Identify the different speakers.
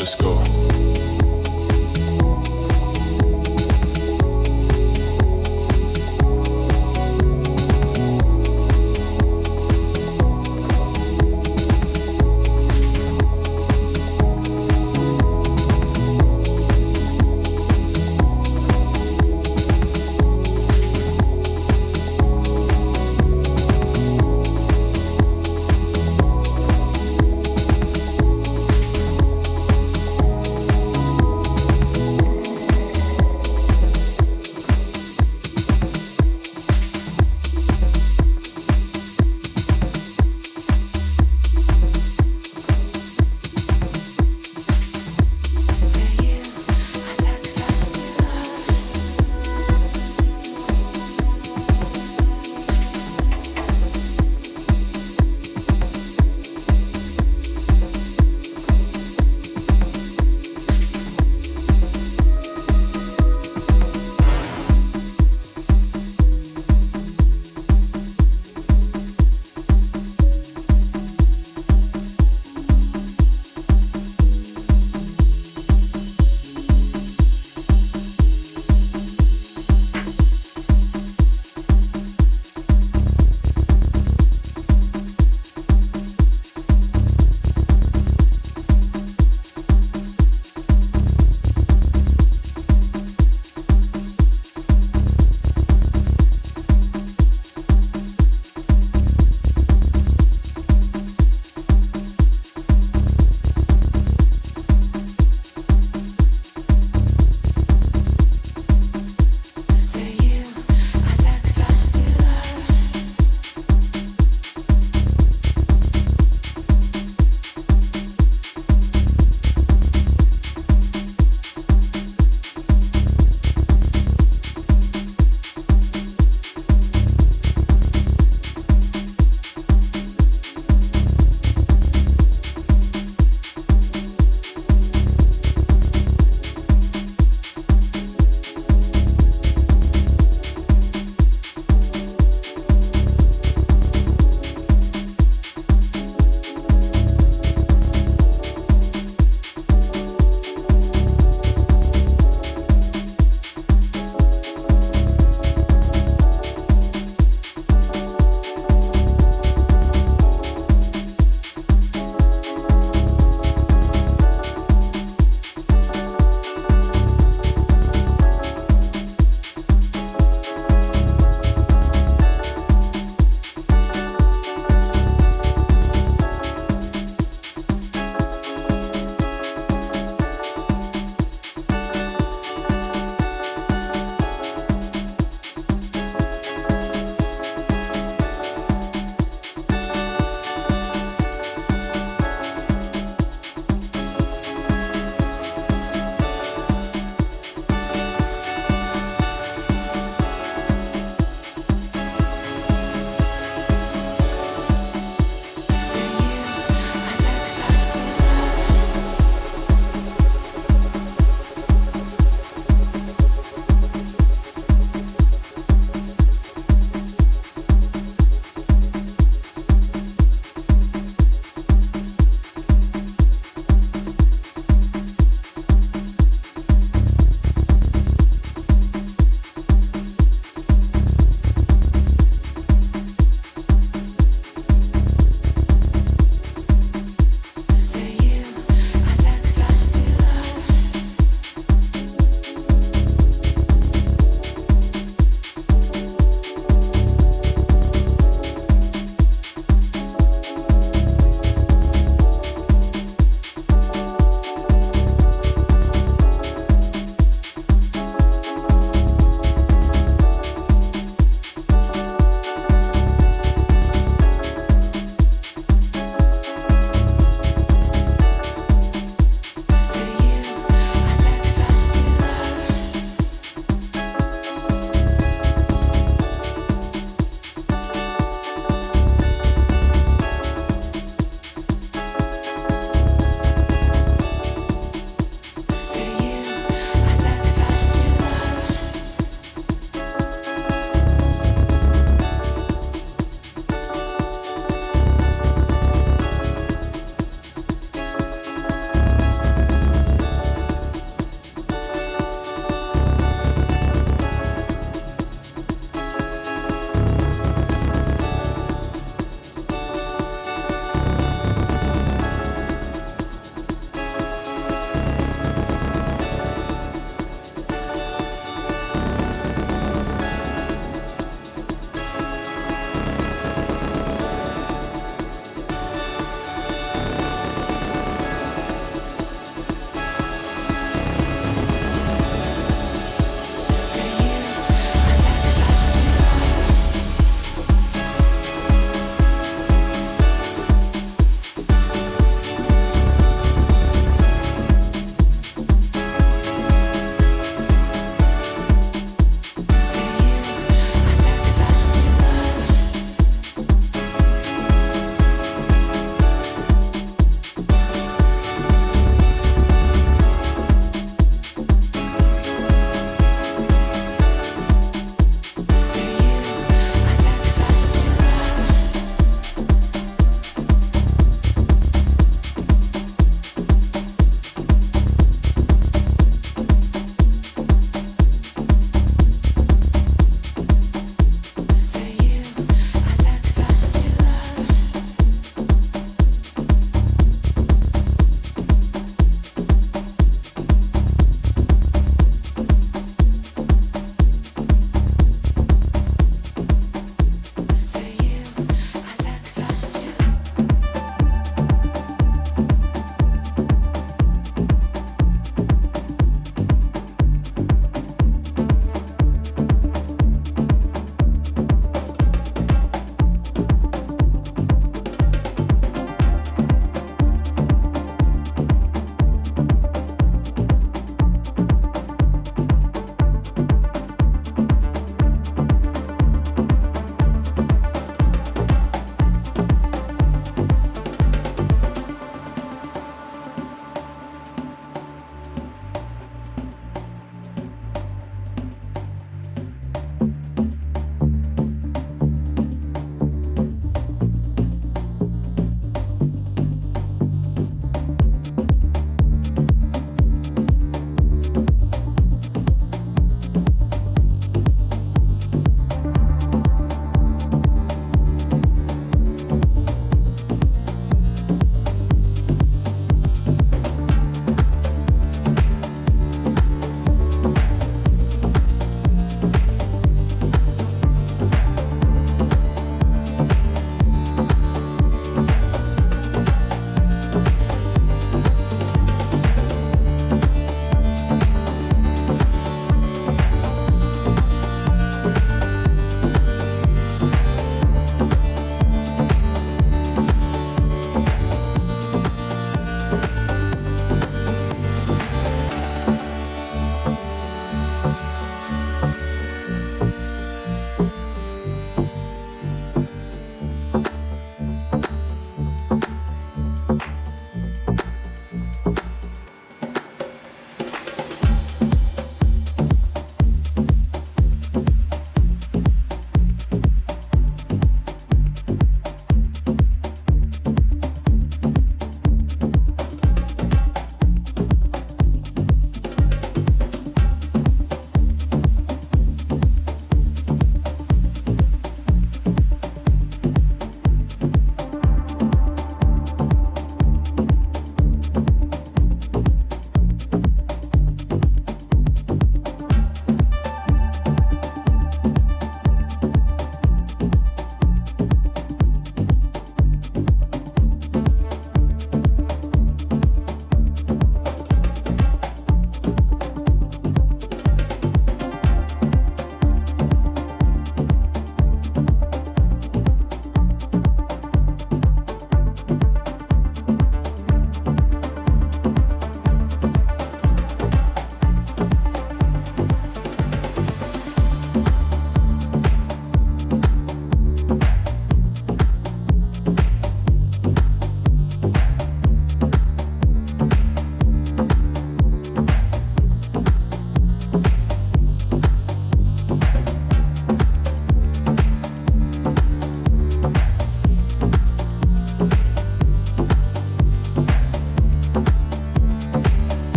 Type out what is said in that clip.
Speaker 1: Let's go.